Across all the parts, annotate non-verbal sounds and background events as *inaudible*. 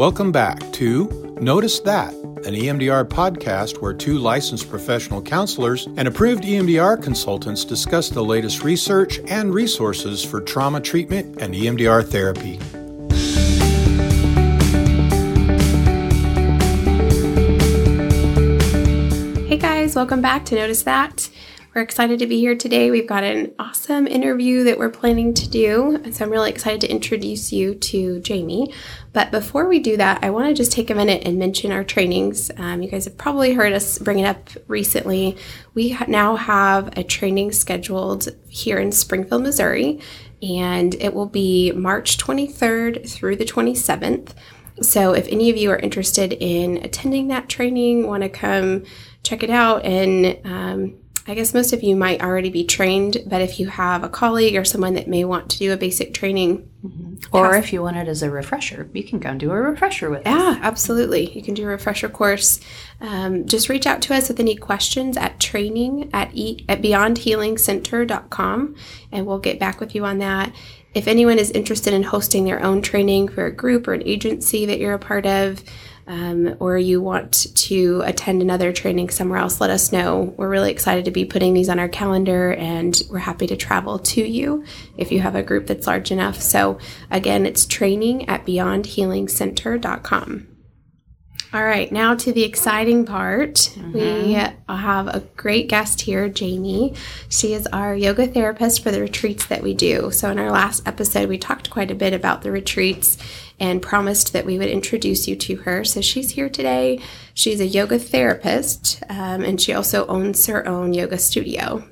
Welcome back to Notice That, an EMDR podcast where two licensed professional counselors and approved EMDR consultants discuss the latest research and resources for trauma treatment and EMDR therapy. Hey guys, welcome back to Notice That. We're excited to be here today. We've got an awesome interview that we're planning to do. So I'm really excited to introduce you to Jayme. But before we do that, I want to just take a minute and mention our trainings. Um, you guys have probably heard us bring it up recently. We ha- now have a training scheduled here in Springfield, Missouri, and it will be March 23rd through the 27th. So, if any of you are interested in attending that training, want to come check it out and um, I guess most of you might already be trained, but if you have a colleague or someone that may want to do a basic training, mm-hmm. or if you want it as a refresher, you can come do a refresher with yeah, us. Yeah, absolutely. You can do a refresher course. Um, just reach out to us with any questions at training at, e- at beyondhealingcenter.com and we'll get back with you on that. If anyone is interested in hosting their own training for a group or an agency that you're a part of, um, or you want to attend another training somewhere else, let us know. We're really excited to be putting these on our calendar and we're happy to travel to you if you have a group that's large enough. So, again, it's training at beyondhealingcenter.com. All right, now to the exciting part. Mm-hmm. We have a great guest here, Jayme. She is our yoga therapist for the retreats that we do. So, in our last episode, we talked quite a bit about the retreats and promised that we would introduce you to her. So, she's here today. She's a yoga therapist, um, and she also owns her own yoga studio.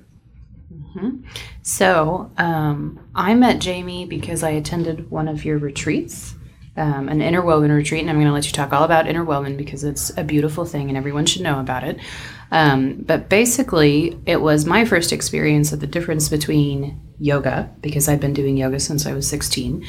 Mm-hmm. So, um, I met Jayme because I attended one of your retreats um, an interwoven retreat, and I'm going to let you talk all about interwoven because it's a beautiful thing and everyone should know about it. Um, but basically, it was my first experience of the difference between yoga, because I've been doing yoga since I was 16,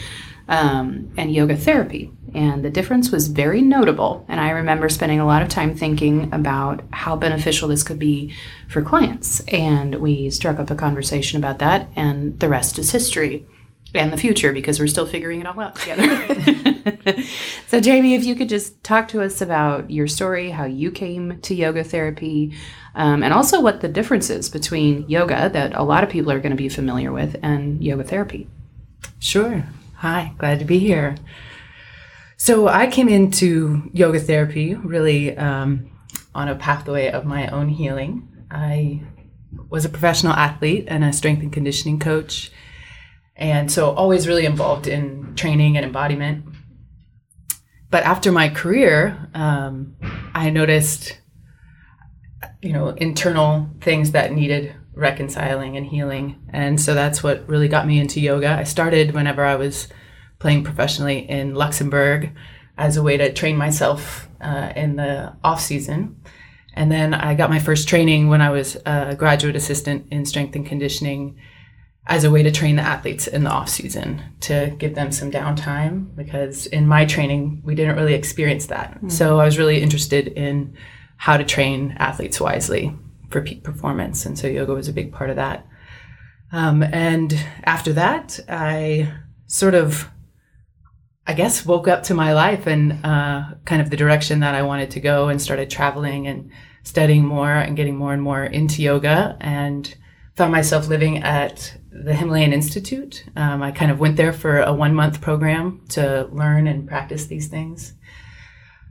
um, and yoga therapy. And the difference was very notable. And I remember spending a lot of time thinking about how beneficial this could be for clients. And we struck up a conversation about that, and the rest is history and the future because we're still figuring it all out together. *laughs* *laughs* so, Jayme, if you could just talk to us about your story, how you came to yoga therapy, um, and also what the difference is between yoga that a lot of people are going to be familiar with and yoga therapy. Sure. Hi, glad to be here. So, I came into yoga therapy really um, on a pathway of my own healing. I was a professional athlete and a strength and conditioning coach and so always really involved in training and embodiment. But after my career, um, I noticed, you know, internal things that needed reconciling and healing. And so that's what really got me into yoga. I started whenever I was playing professionally in Luxembourg as a way to train myself uh, in the off season. And then I got my first training when I was a graduate assistant in strength and conditioning as a way to train the athletes in the off season to give them some downtime because in my training we didn't really experience that. Mm-hmm. So I was really interested in how to train athletes wisely for peak performance, and so yoga was a big part of that. Um, and after that, I sort of, I guess, woke up to my life and uh, kind of the direction that I wanted to go, and started traveling and studying more and getting more and more into yoga and found myself living at the Himalayan Institute. Um, I kind of went there for a one month program to learn and practice these things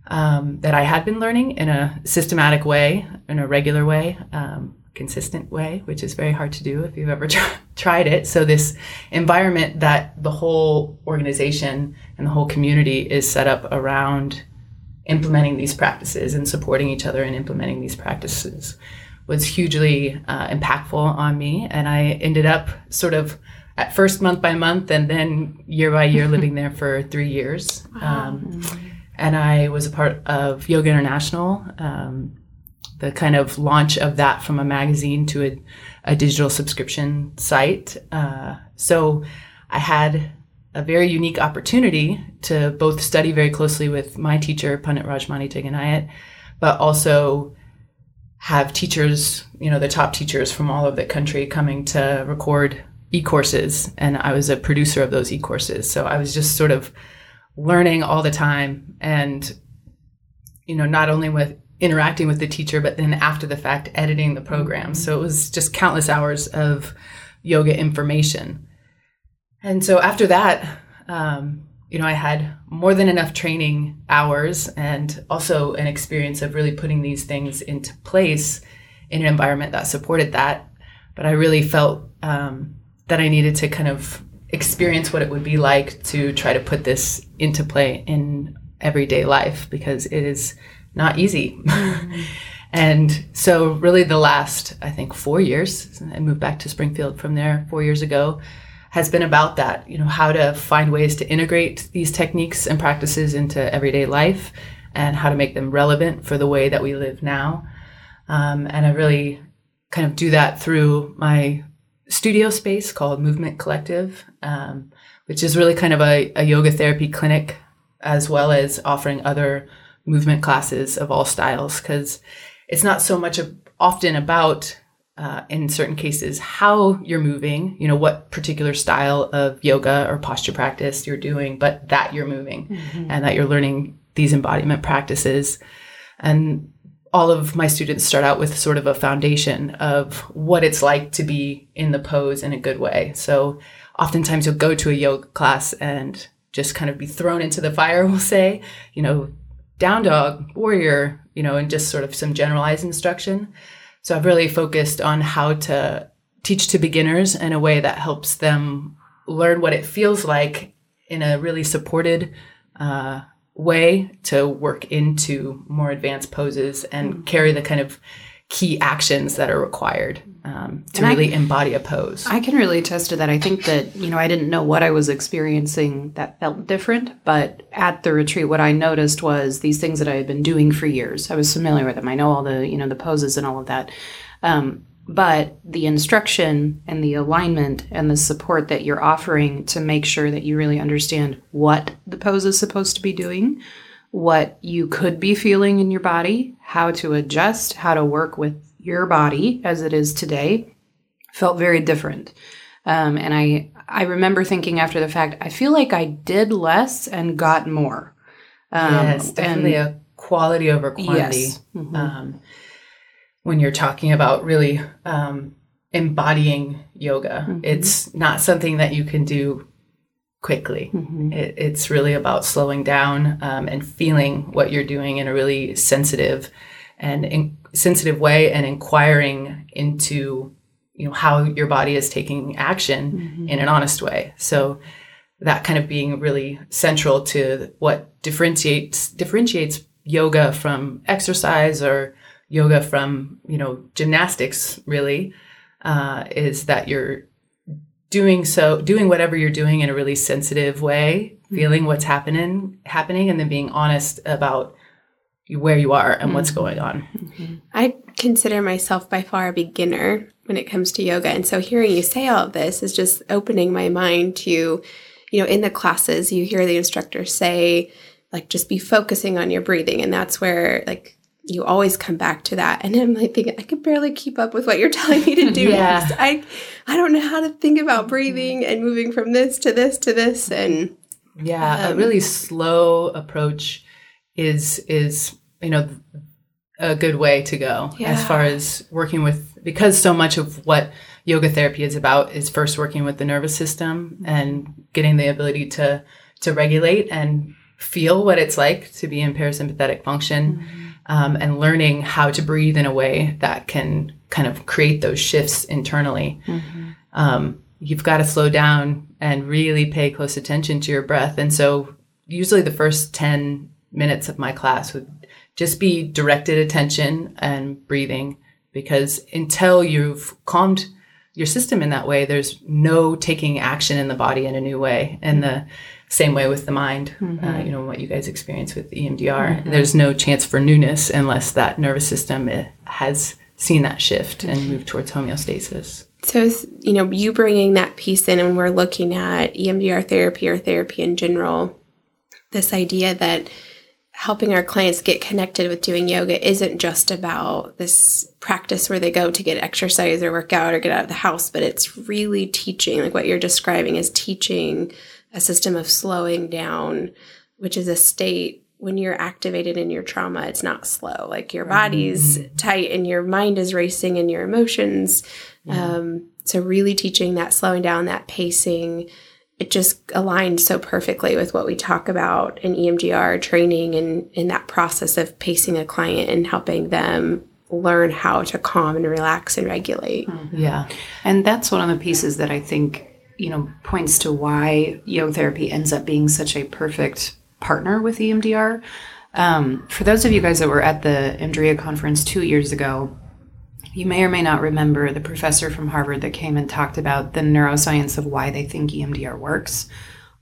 um, that I had been learning in a systematic way, in a regular way, um, consistent way, which is very hard to do if you've ever *laughs* tried it. So, this environment that the whole organization and the whole community is set up around implementing these practices and supporting each other in implementing these practices was hugely uh, impactful on me. And I ended up sort of at first month by month and then year by year living there for three years. *laughs* Wow. Um, and I was a part of Yoga International, um, the kind of launch of that from a magazine to a, a digital subscription site. Uh, so I had a very unique opportunity to both study very closely with my teacher, Pandit Rajmani Tigunait, but also have teachers, you know, the top teachers from all over the country coming to record e-courses and I was a producer of those e-courses. So I was just sort of learning all the time and you know not only with interacting with the teacher but then after the fact editing the program. So it was just countless hours of yoga information. And so after that um, you know i had more than enough training hours and also an experience of really putting these things into place in an environment that supported that but i really felt um, that i needed to kind of experience what it would be like to try to put this into play in everyday life because it is not easy. *laughs* And so, really, the last, I think, four years, I moved back to Springfield from there four years ago, has been about that, you know, how to find ways to integrate these techniques and practices into everyday life and how to make them relevant for the way that we live now. Um, and I really kind of do that through my studio space called Movement Collective, um, which is really kind of a, a, yoga therapy clinic, as well as offering other movement classes of all styles. Because it's not so much a, often about, uh, in certain cases, how you're moving, you know, what particular style of yoga or posture practice you're doing, but that you're moving mm-hmm. and that you're learning these embodiment practices. And all of my students start out with sort of a foundation of what it's like to be in the pose in a good way. So oftentimes you'll go to a yoga class and just kind of be thrown into the fire, *laughs* we'll say, you know, down dog, warrior, you know, and just sort of some generalized instruction. So I've really focused on how to teach to beginners in a way that helps them learn what it feels like in a really supported uh, way to work into more advanced poses and mm-hmm. carry the kind of key actions that are required um, to and really I, embody a pose. I can really attest to that. I think that, you know, I didn't know what I was experiencing that felt different, but at the retreat, what I noticed was these things that I had been doing for years. I was familiar with them. I know all the, you know, the poses and all of that. Um, but the instruction and the alignment and the support that you're offering to make sure that you really understand what the pose is supposed to be doing, what you could be feeling in your body, how to adjust, how to work with your body as it is today, felt very different. Um, and I I remember thinking after the fact, I feel like I did less and got more. Um, yes, definitely and, a quality over quantity. Yes. Mm-hmm. Um, when you're talking about really um, embodying yoga. Mm-hmm. It's not something that you can do quickly. Mm-hmm. It, it's really about slowing down um, and feeling what you're doing in a really sensitive and in, sensitive way, and inquiring into you know how your body is taking action mm-hmm. in an honest way. So that kind of being really central to what differentiates differentiates yoga from exercise or yoga from you know gymnastics really uh, is that you're doing so doing whatever you're doing in a really sensitive way mm-hmm. feeling what's happening happening and then being honest about where you are and mm-hmm. what's going on mm-hmm. i consider myself by far a beginner when it comes to yoga and so hearing you say all of this is just opening my mind to you know in the classes you hear the instructor say like just be focusing on your breathing and that's where like you always come back to that. And I'm like thinking, I can barely keep up with what you're *laughs* telling me to do. yeah. I I don't know how to think about mm-hmm. breathing and moving from this to this to this. And yeah, um, a really slow approach is is you know a good way to go yeah. as far as working with because so much of what yoga therapy is about is first working with the nervous system and getting the ability to to regulate and feel what it's like to be in parasympathetic function. Mm-hmm um, and learning how to breathe in a way that can kind of create those shifts internally. Mm-hmm. Um, you've got to slow down and really pay close attention to your breath. And so, usually, the first 10 minutes of my class would just be directed attention and breathing because until you've calmed your system in that way, there's no taking action in the body in a new way. And the same way with the mind, uh, mm-hmm. uh, you know, what you guys experience with EMDR. Mm-hmm. There's no chance for newness unless that nervous system eh, has seen that shift and moved towards homeostasis. So, you know, you bringing that piece in and we're looking at EMDR therapy or therapy in general, this idea that helping our clients get connected with doing yoga isn't just about this practice where they go to get exercise or work out or get out of the house, but it's really teaching, like what you're describing is teaching a system of slowing down which is a state when you're activated in your trauma, it's not slow. Like your body's tight and your mind is racing and your emotions. Um, so, really teaching that slowing down, that pacing, it just aligned so perfectly with what we talk about in EMDR training and in that process of pacing a client and helping them learn how to calm and relax and regulate. Yeah. And that's one of the pieces that I think, you know, points to why yoga therapy ends up being such a perfect partner with EMDR. Um, for those of you guys that were at the EMDRIA conference two years ago, you may or may not remember the professor from Harvard that came and talked about the neuroscience of why they think EMDR works.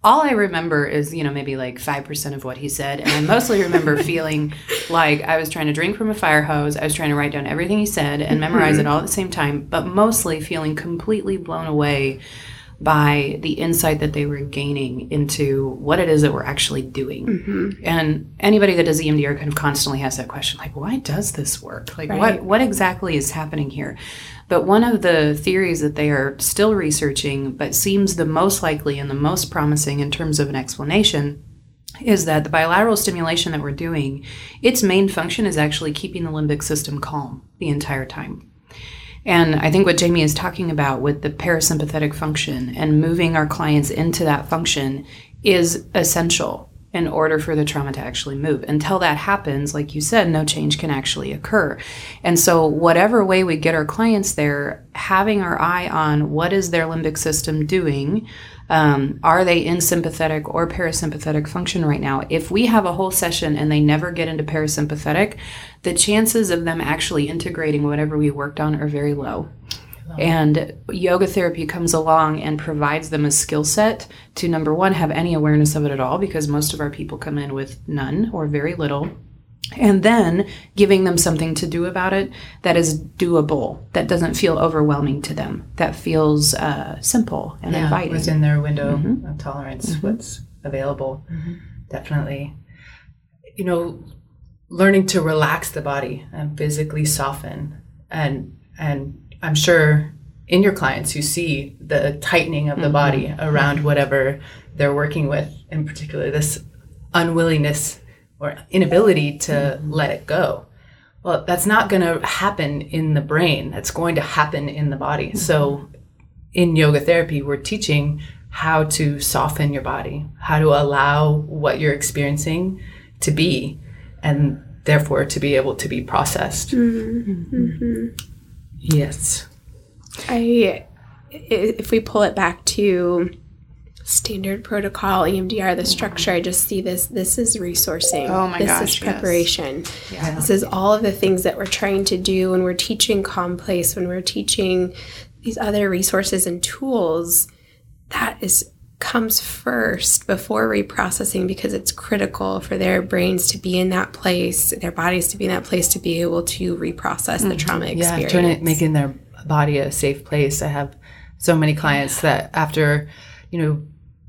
All I remember is, you know, maybe like 5% of what he said. And I mostly remember *laughs* feeling like I was trying to drink from a fire hose. I was trying to write down everything he said and memorize it all at the same time, but mostly feeling completely blown away by the insight that they were gaining into what it is that we're actually doing. Mm-hmm. And anybody that does EMDR kind of constantly has that question like, why does this work? Like, what, what exactly is happening here? But one of the theories that they are still researching, but seems the most likely and the most promising in terms of an explanation, is that the bilateral stimulation that we're doing, its main function is actually keeping the limbic system calm the entire time. And I think what Jayme is talking about with the parasympathetic function and moving our clients into that function is essential in order for the trauma to actually move. Until that happens, like you said, no change can actually occur. And so, whatever way we get our clients there, having our eye on what is their limbic system doing, um, are they in sympathetic or parasympathetic function right now? If we have a whole session and they never get into parasympathetic, the chances of them actually integrating whatever we worked on are very low. And yoga therapy comes along and provides them a skill set to number one, have any awareness of it at all, because most of our people come in with none or very little. And then giving them something to do about it that is doable, that doesn't feel overwhelming to them, that feels uh, simple and yeah, inviting. within their window mm-hmm. of tolerance, mm-hmm. what's available. Mm-hmm. Definitely. You know, learning to relax the body and physically soften and and I'm sure in your clients you see the tightening of the body around whatever they're working with, in particular this unwillingness or inability to mm-hmm. let it go. Well, that's not going to happen in the brain. That's going to happen in the body. Mm-hmm. So in yoga therapy, we're teaching how to soften your body, how to allow what you're experiencing to be, and therefore to be able to be processed. Mm-hmm. Yes. I, i- if we pull it back to standard protocol EMDR, the structure, I just see this. This is resourcing. Oh my this gosh, is yes. preparation. This is all of the things that we're trying to do when we're teaching Calm Place, when we're teaching these other resources and tools. That is comes first before reprocessing because it's critical for their brains to be in that place, their bodies to be in that place to be able to reprocess the trauma Mm-hmm. Yeah, experience. it, making their body a safe place. I have so many clients that after, you know,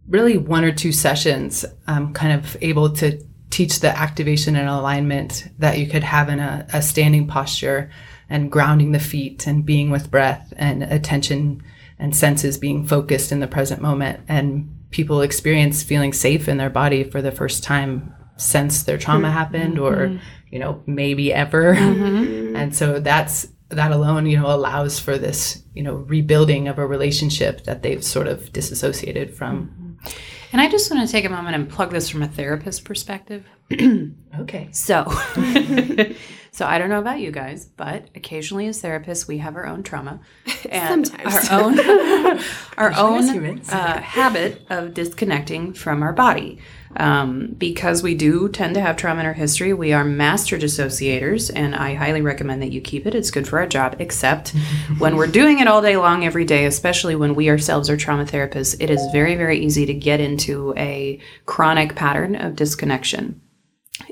really one or two sessions, I'm kind of able to teach the activation and alignment that you could have in a, a standing posture and grounding the feet and being with breath and attention and senses being focused in the present moment. And people experience feeling safe in their body for the first time since their trauma hmm. happened hmm. or, hmm. you know, maybe ever. *laughs* And so that's that alone, you know, allows for this, you know, rebuilding of a relationship that they've sort of disassociated from. And I just want to take a moment and plug this from a therapist perspective. *clears throat* Okay. So, *laughs* so I don't know about you guys, but occasionally as therapists, we have our own trauma *laughs* and Sometimes. our own *laughs* our own uh, habit of disconnecting from our body. Um, because we do tend to have trauma in our history, we are master dissociators, and I highly recommend that you keep it. It's good for our job, except *laughs* when we're doing it all day long, every day, especially when we ourselves are trauma therapists, it is very, very easy to get into a chronic pattern of disconnection.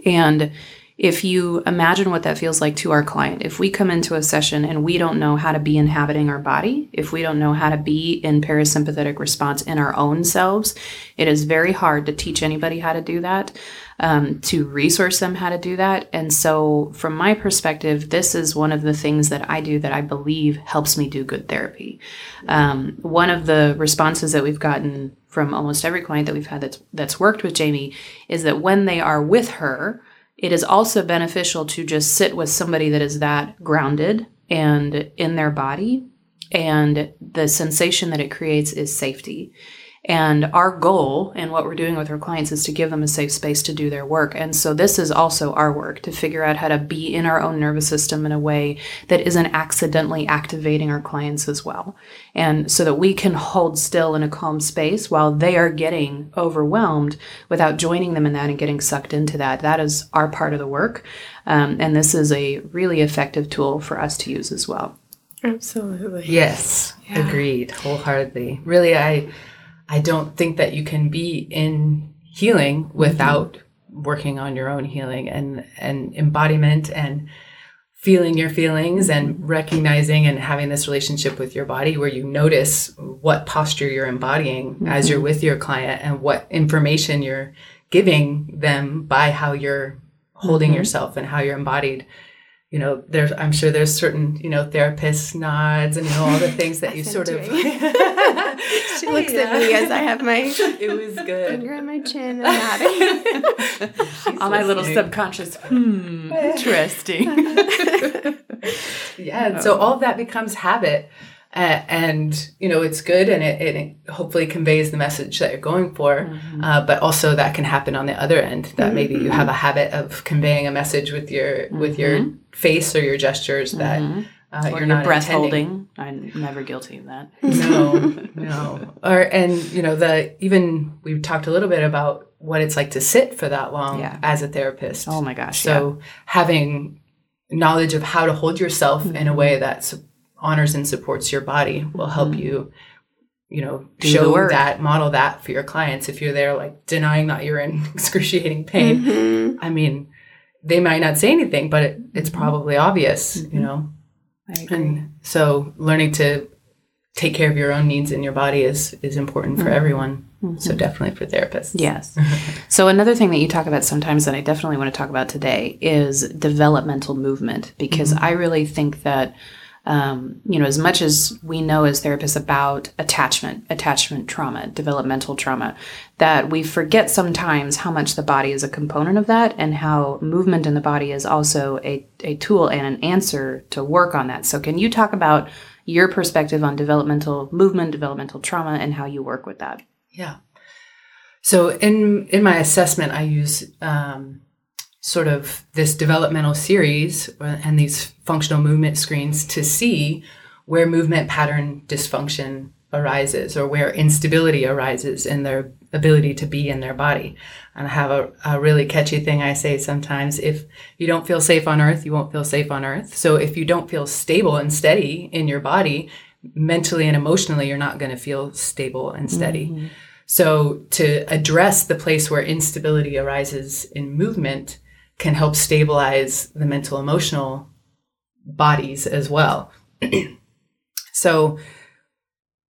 And if you imagine what that feels like to our client, if we come into a session and we don't know how to be inhabiting our body, if we don't know how to be in parasympathetic response in our own selves, it is very hard to teach anybody how to do that, um, to resource them how to do that. And so, from my perspective, this is one of the things that I do that I believe helps me do good therapy. Um, one of the responses that we've gotten from almost every client that we've had that's that's worked with Jayme is that when they are with her, it is also beneficial to just sit with somebody that is that grounded and in their body. And the sensation that it creates is safety. And our goal and what we're doing with our clients is to give them a safe space to do their work. And so this is also our work to figure out how to be in our own nervous system in a way that isn't accidentally activating our clients as well. And so that we can hold still in a calm space while they are getting overwhelmed without joining them in that and getting sucked into that. That is our part of the work. Um, and this is a really effective tool for us to use as well. Absolutely. Yes, Yeah. agreed wholeheartedly. Really, I I don't think that you can be in healing mm-hmm. without working on your own healing and and embodiment and feeling your feelings and mm-hmm. recognizing and having this relationship with your body where you notice what posture you're embodying as you're mm-hmm. with your client and what information you're giving them by how you're holding yourself and how you're embodied you know there's i'm sure there's certain you know therapist nods and you know all the things that you sort of *laughs* She looks at me as I have my *laughs* it was good finger on my chin and nodding. *laughs* On my little subconscious, hmm, interesting. yeah and so all of that becomes habit uh, and you know it's good and it, it hopefully conveys the message that you're going for uh, but also that can happen on the other end that maybe you have a habit of conveying a message with your with your face or your gestures that uh, or you're your not breath intending. holding. I'm never guilty of that. no *laughs* no or and you know the even we talked a little bit about what it's like to sit for that long Yeah. as a therapist Oh my gosh. so having knowledge of how to hold yourself in a Mm-hmm. way that su- honors and supports your body will help mm. you, you know, Do show that, model that for your clients. If you're there like denying that you're in *laughs* excruciating pain, Mhm. I mean, they might not say anything, but it, it's mm-hmm. probably obvious, you mm-hmm. know. And so learning to take care of your own needs in your body is is important for mm-hmm. everyone. So definitely for therapists. Yes. *laughs* so another thing that you talk about sometimes that I definitely want to talk about today is developmental movement because I really think that um, you know as much as we know as therapists about attachment, attachment trauma, developmental trauma, that we forget sometimes how much the body is a component of that and how movement in the body is also a, a tool and an answer to work on that. So can you talk about your perspective on developmental movement, developmental trauma, and how you work with that? Yeah. So in in my assessment, I use um, sort of this developmental series uh, and these functional movement screens to see where movement pattern dysfunction arises or where instability arises in their ability to be in their body. And I have a, a really catchy thing I say sometimes if you don't feel safe on earth, you won't feel safe on earth. So if you don't feel stable and steady in your body, mentally and emotionally, you're not going to feel stable and steady. So to address the place where instability arises in movement can help stabilize the mental emotional bodies as well. *clears throat* so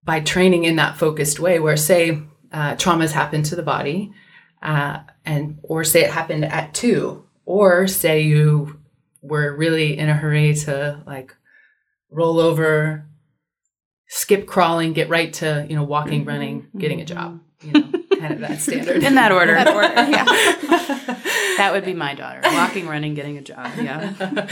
by training in that focused way where say uh, traumas happen to the body uh, and or say it happened at two or say you were really in a hurry to like roll over skip crawling get right to you know walking running getting a job you know kind of that *laughs* standard In that order. That order, yeah. *laughs* That would be my daughter. *laughs* Walking, running, getting a job. Yeah.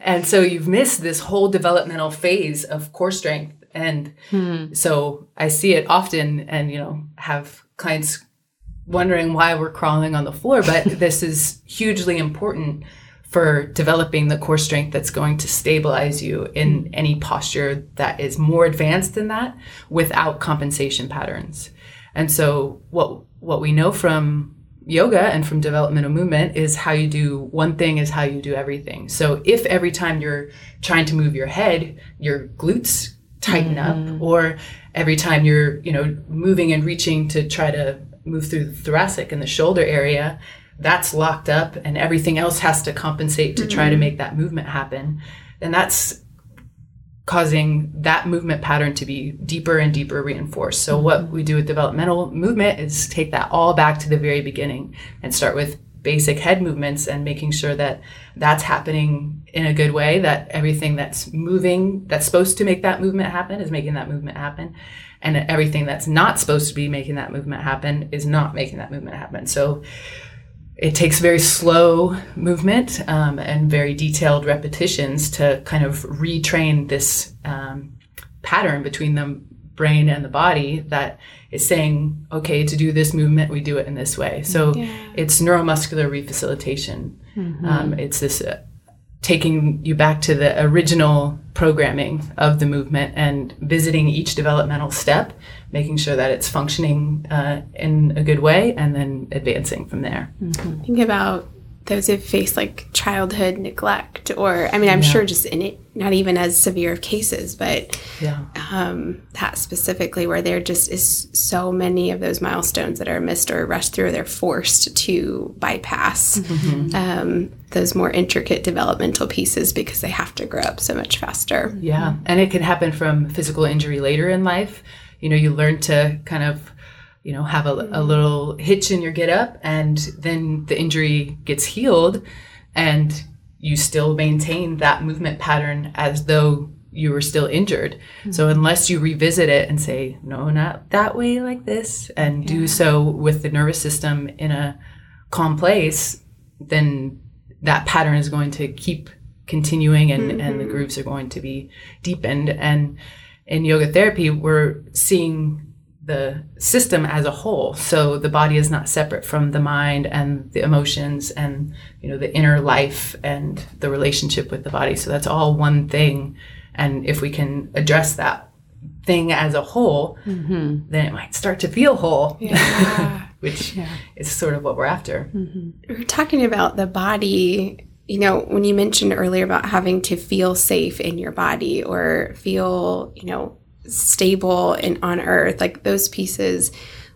and so you've missed this whole developmental phase of core strength and hmm. so i see it often and you know have clients wondering why we're crawling on the floor but *laughs* this is hugely important for developing the core strength that's going to stabilize you in hmm. any posture that is more advanced than that without compensation patterns and so what what we know from yoga and from developmental movement is how you do one thing is how you do everything. So if every time you're trying to move your head, your glutes tighten up mm-hmm. or every time you're, you know, moving and reaching to try to move through the thoracic and the shoulder area, that's locked up and everything else has to compensate to try to mm-hmm. make that movement happen, And that's causing that movement pattern to be deeper and deeper reinforced. So what we do with developmental movement is take that all back to the very beginning and start with basic head movements and making sure that that's happening in a good way that everything that's moving that's supposed to make that movement happen is making that movement happen and everything that's not supposed to be making that movement happen is not making that movement happen so it takes very slow movement um, and very detailed repetitions to kind of retrain this um, pattern between the brain and the body that is saying, okay, to do this movement, we do it in this way. So it's neuromuscular refacilitation. Um, it's this uh, taking you back to the original programming of the movement and visiting each developmental step, making sure that it's functioning uh, in a good way, and then advancing from there. Think about those who've faced like childhood neglect, or I mean, I'm sure just in it, not even as severe of cases, but Yeah. um, that specifically where there just is so many of those milestones that are missed or rushed through, they're forced to bypass um, those more intricate developmental pieces because they have to grow up so much faster. Yeah, and it can happen from physical injury later in life. You know, you learn to kind of, you know, have a, a mm-hmm. little hitch in your get up, and then the injury gets healed, and you still maintain that movement pattern as though you were still injured. So mm-hmm. unless you revisit it and say, no, not that way, like this, and do so with the nervous system in a calm place, then that pattern is going to keep continuing and, and the mm-hmm. grooves are going to be deepened. And in yoga therapy, we're seeing the system as a whole. So the body is not separate from the mind and the emotions and you know the inner life and the relationship with the body. So that's all one thing. And if we can address that thing as a whole, mm-hmm. then it might start to feel whole. *laughs* Which is sort of what we're after. Mm-hmm. We're talking about the body. You know, when you mentioned earlier about having to feel safe in your body or feel, you know, stable and on earth, like those pieces,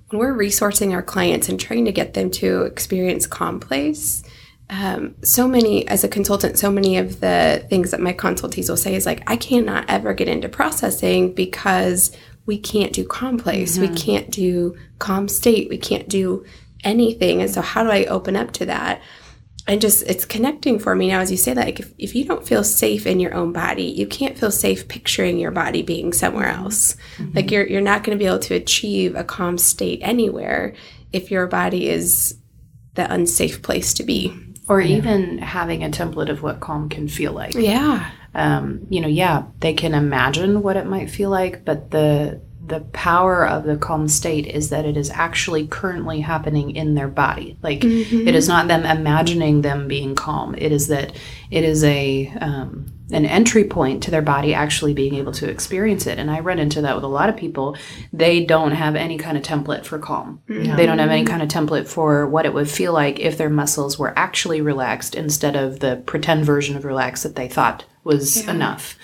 when we're resourcing our clients and trying to get them to experience calm place, um, so many as a consultant so many of the things that my consultees will say is like i cannot ever get into processing because we can't do calm place. We can't do calm state. We can't do anything. And so how do i open up to that and just it's connecting for me now as you say that like if, if you don't feel safe in your own body you can't feel safe picturing your body being somewhere else. Like you're, you're not going to be able to achieve a calm state anywhere if your body is the unsafe place to be. Or even having a template of what calm can feel like. yeah. Um, you know, yeah, they can imagine what it might feel like, but the the power of the calm state is that it is actually currently happening in their body. Like it is not them imagining them being calm. It is that it is a um, an entry point to their body actually being able to experience it. And I run into that with a lot of people. They don't have any kind of template for calm. They don't have any kind of template for what it would feel like if their muscles were actually relaxed instead of the pretend version of relaxed that they thought was enough.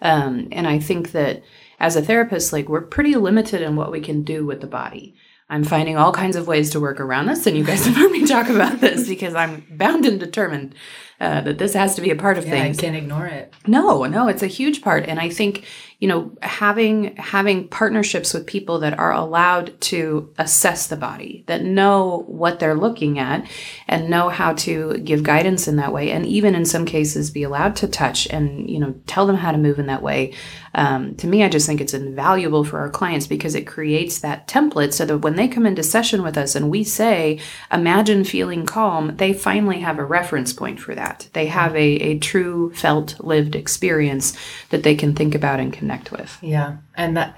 Um, and I think that as a therapist, like we're pretty limited in what we can do with the body. I'm finding all kinds of ways to work around this, and you guys *laughs* have heard me talk about this because I'm bound and determined uh, that this has to be a part of Yeah, I things. can't ignore it. No, no, it's a huge part, and I think you know having having partnerships with people that are allowed to assess the body, that know what they're looking at, and know how to give guidance in that way, and even in some cases be allowed to touch and you know tell them how to move in that way. Um, to me, I just think it's invaluable for our clients because it creates that template so that when they come into session with us and we say, "Imagine feeling calm," they finally have a reference point for that. They have a, a true felt lived experience that they can think about and connect with. Yeah, and that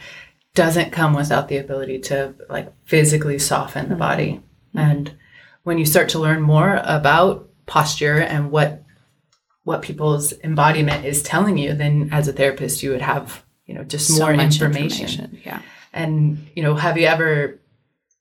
doesn't come without the ability to like physically soften the body. And when you start to learn more about posture and what what people's embodiment is telling you, then as a therapist you would have, you know, just more much information. Yeah. And, you know, have you ever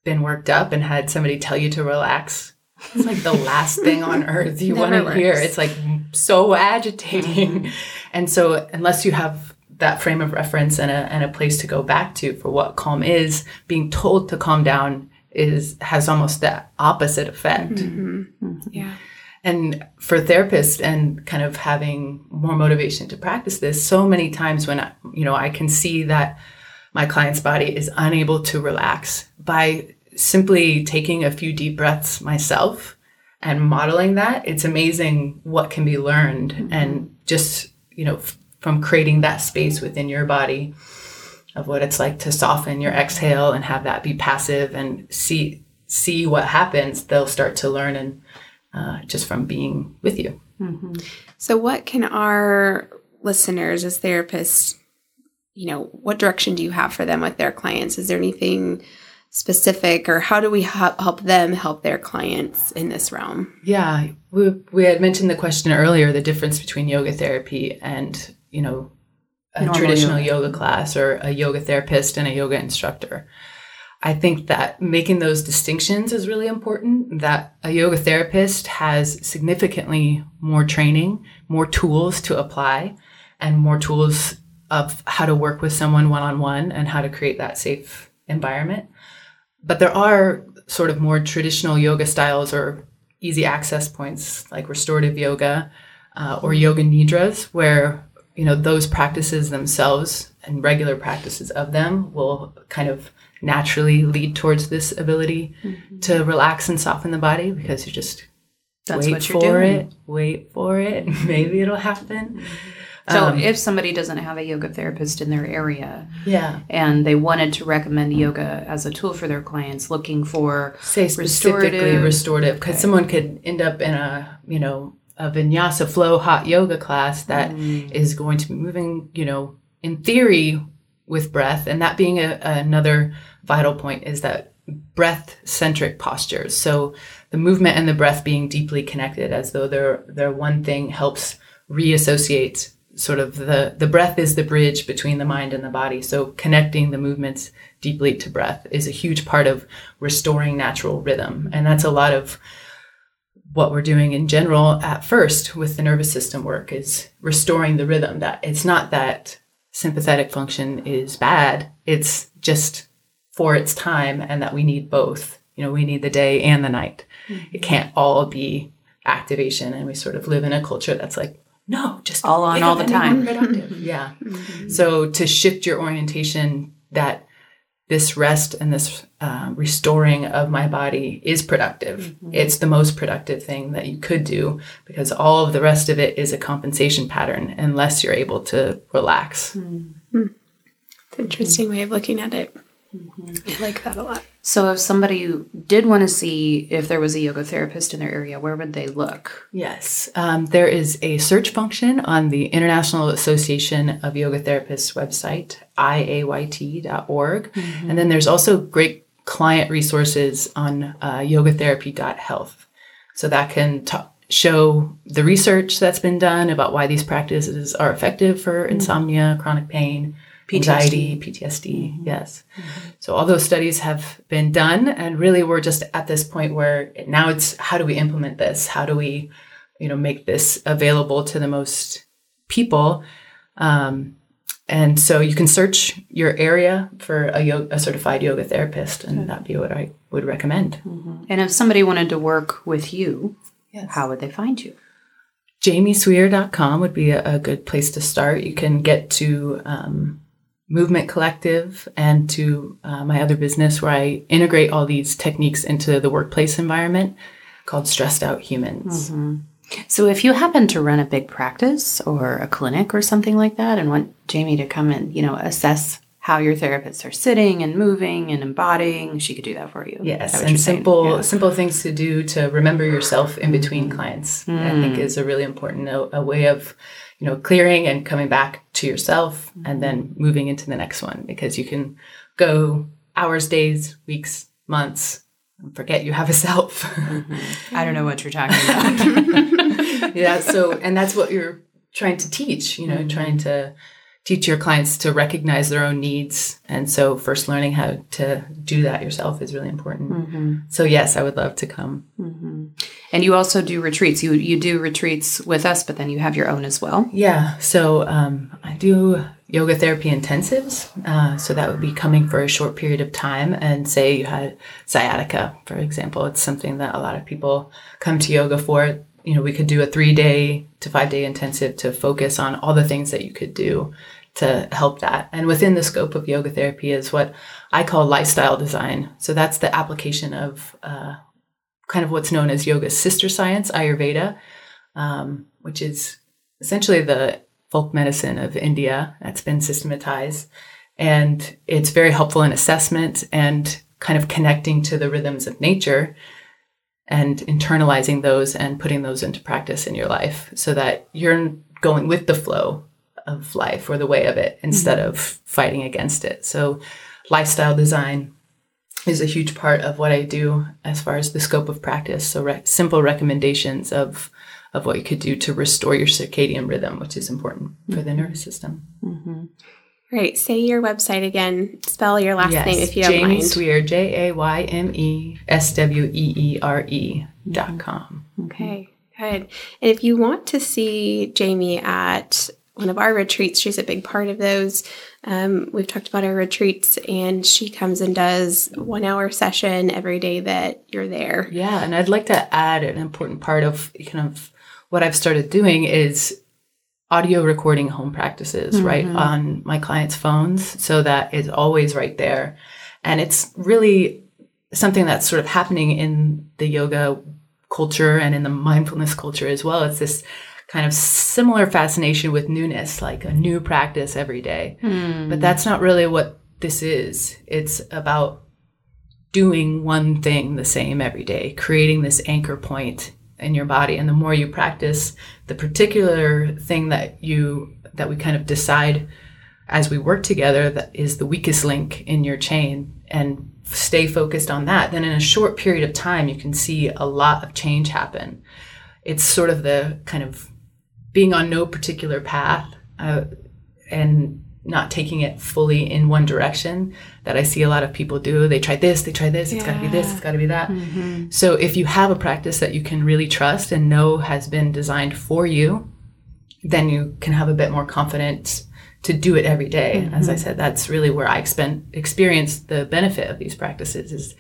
been worked up and had somebody tell you to relax? It's like the last *laughs* thing on earth you want to hear. It's like so agitating. Mm-hmm. And so unless you have that frame of reference and a, and a place to go back to for what calm is, being told to calm down is has almost the opposite effect. Mm-hmm. Mm-hmm. Yeah. And for therapists and kind of having more motivation to practice this, so many times when I, you know I can see that my client's body is unable to relax by simply taking a few deep breaths myself and modeling that, it's amazing what can be learned mm-hmm. and just, you know, f- from creating that space within your body of what it's like to soften your exhale and have that be passive and see see what happens, they'll start to learn and uh, just from being with you. Mm-hmm. So, what can our listeners as therapists, you know, what direction do you have for them with their clients? Is there anything specific, or how do we help them help their clients in this realm? Yeah, we we had mentioned the question earlier, the difference between yoga therapy and you know a Normal traditional yoga. yoga class or a yoga therapist and a yoga instructor. I think that making those distinctions is really important. That a yoga therapist has significantly more training, more tools to apply, and more tools of how to work with someone one on one and how to create that safe environment. But there are sort of more traditional yoga styles or easy access points like restorative yoga uh, or yoga nidras, where you know those practices themselves and regular practices of them will kind of naturally lead towards this ability mm-hmm. to relax and soften the body because you just That's wait for doing. it, wait for it, *laughs* maybe it'll happen. So um, if somebody doesn't have a yoga therapist in their area, yeah, and they wanted to recommend yoga as a tool for their clients, looking for say specifically restorative, because okay. someone could end up in a you know a vinyasa flow hot yoga class that mm. is going to be moving, you know, in theory with breath, and that being a, another vital point is that breath centric postures. So the movement and the breath being deeply connected, as though they're they're one thing, helps reassociate sort of the the breath is the bridge between the mind and the body. So connecting the movements deeply to breath is a huge part of restoring natural rhythm. And that's a lot of what we're doing in general at first with the nervous system work is restoring the rhythm that it's not that sympathetic function is bad it's just for its time and that we need both you know we need the day and the night mm-hmm. it can't all be activation and we sort of live in a culture that's like no, just all on all the time. *laughs* yeah. Mm-hmm. So to shift your orientation that this rest and this uh, restoring of my body is productive. Mm-hmm. It's the most productive thing that you could do because all of the rest of it is a compensation pattern unless you're able to relax. Mm-hmm. It's an interesting way of looking at it. Mm-hmm. I like that a lot. So, if somebody did want to see if there was a yoga therapist in their area, where would they look? Yes, um, there is a search function on the International Association of Yoga Therapists website, iayt.org. Mm-hmm. And then there's also great client resources on uh, yogatherapy.health. So, that can show the research that's been done about why these practices are effective for mm-hmm. insomnia, chronic pain PTSD. anxiety, PTSD. Mm-hmm. Yes. Mm-hmm. So all those studies have been done, and really we're just at this point where now it's how do we implement this? How do we, you know, make this available to the most people? Um, and so you can search your area for a, yoga, a certified yoga therapist, and that'd be what I would recommend. Mm-hmm. And if somebody wanted to work with you, yes. how would they find you? jaymesweere.com would be a, a, good place to start. You can get to um, Movement Collective and to uh, my other business where I integrate all these techniques into the workplace environment called Stressed Out Humans. Mm-hmm. So, if you happen to run a big practice or a clinic or something like that and want Jayme to come and, you know, assess how your therapists are sitting and moving and embodying, she could do that for you. Yes, and simple yeah. simple things to do to remember yourself in between clients. Mm. I think is a really important a, a way of you know, clearing and coming back to yourself and then moving into the next one because you can go hours, days, weeks, months, and forget you have a self. *laughs* Mm-hmm. I don't know what you're talking *laughs* about. yeah. So, and that's what you're trying to teach, you know, mm-hmm. trying to teach your clients to recognize their own needs. And so, first learning how to do that yourself is really important. Mm-hmm. So, yes, I would love to come. Mm-hmm. And you also do retreats. You you do retreats with us, but then you have your own as well. Yeah. So um, I do yoga therapy intensives. Uh, so that would be coming for a short period of time. And say you had sciatica, for example, it's something that a lot of people come to yoga for. You know, we could do a three day to five day intensive to focus on all the things that you could do to help that. And within the scope of yoga therapy is what I call lifestyle design. So that's the application of uh, kind of what's known as yoga's sister science, Ayurveda, um, which is essentially the folk medicine of India that's been systematized. And it's very helpful in assessment and kind of connecting to the rhythms of nature and internalizing those and putting those into practice in your life so that you're going with the flow of life or the way of it instead mm-hmm. of fighting against it. So, lifestyle design is a huge part of what I do as far as the scope of practice. So, re- simple recommendations of of what you could do to restore your circadian rhythm, which is important for the mm-hmm. nervous system. Mm-hmm. Right. Say your website again. Spell your last yes. name if you don't Jayme mind. Sweere, J A Y M E S W E E R E dot com. Okay. Good. And if you want to see Jayme at one of our retreats, she's a big part of those. Um, we've talked about our retreats, and she comes and does one hour session every day that you're there. Yeah, and I'd like to add an important part of kind of what I've started doing is audio recording home practices mm-hmm. right on my clients' phones so that it's always right there. And it's really something that's sort of happening in the yoga culture and in the mindfulness culture as well. It's this kind of similar fascination with newness, like a new practice every day. Mm. But that's not really what this is. It's about doing one thing the same every day, creating this anchor point in your body and the more you practice the particular thing that you that we kind of decide as we work together that is the weakest link in your chain and stay focused on that then in a short period of time you can see a lot of change happen. It's sort of the kind of being on no particular path uh, and not taking it fully in one direction that I see a lot of people do. They try this, they try this, it's got to be this, it's got to be that. Mm-hmm. So if you have a practice that you can really trust and know has been designed for you, then you can have a bit more confidence to do it every day. Mm-hmm. As I said, that's really where I spent experience the benefit of these practices is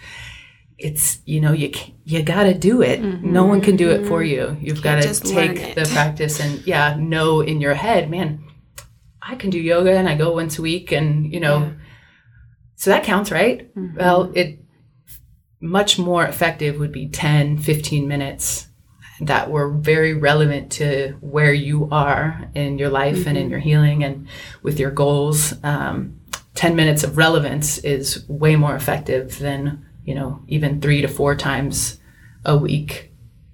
it's you know you you got to do it. Mm-hmm. No one can do it for you. You've got to take the practice and yeah, know in your head, man, I can do yoga and I go once a week and, you know, yeah. so that counts, right? Mm-hmm. Well, it much more effective would be 10, 15 minutes that were very relevant to where you are in your life mm-hmm. and in mm-hmm. your healing and with your goals. Um, 10 minutes of relevance is way more effective than, you know, even three to four times a week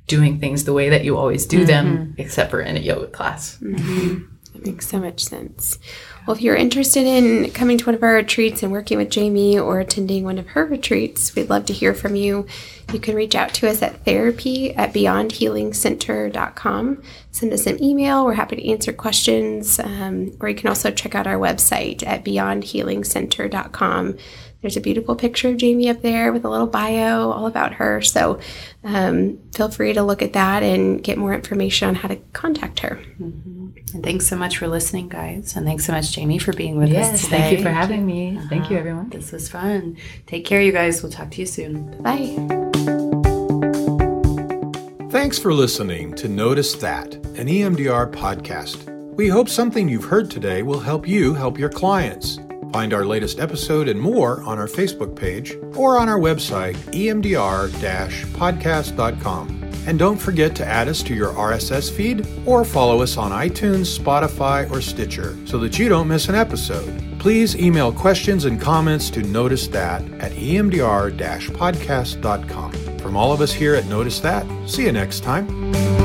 doing things the way that you always do mm-hmm. them, except for in a yoga class. Mm-hmm. That makes so much sense. Well, if you're interested in coming to one of our retreats and working with Jayme or attending one of her retreats, we'd love to hear from you. You can reach out to us at therapy at beyondhealingcenter.com. Send us an email. We're happy to answer questions. Um, or you can also check out our website at beyondhealingcenter.com. There's a beautiful picture of Jayme up there with a little bio all about her. So um, feel free to look at that and get more information on how to contact her. Mm-hmm. And thanks so much for listening, guys. And thanks so much, Jayme, for being with yes, us today. Thank you for having me. Uh-huh. Thank you, everyone. This was fun. Take care, you guys. We'll talk to you soon. Bye. Thanks for listening to Notice That, an EMDR podcast. We hope something you've heard today will help you help your clients. Find our latest episode and more on our Facebook page or on our website, emdr podcast.com. And don't forget to add us to your RSS feed or follow us on iTunes, Spotify, or Stitcher so that you don't miss an episode. Please email questions and comments to Notice That at emdr podcast.com. From all of us here at Notice That, see you next time.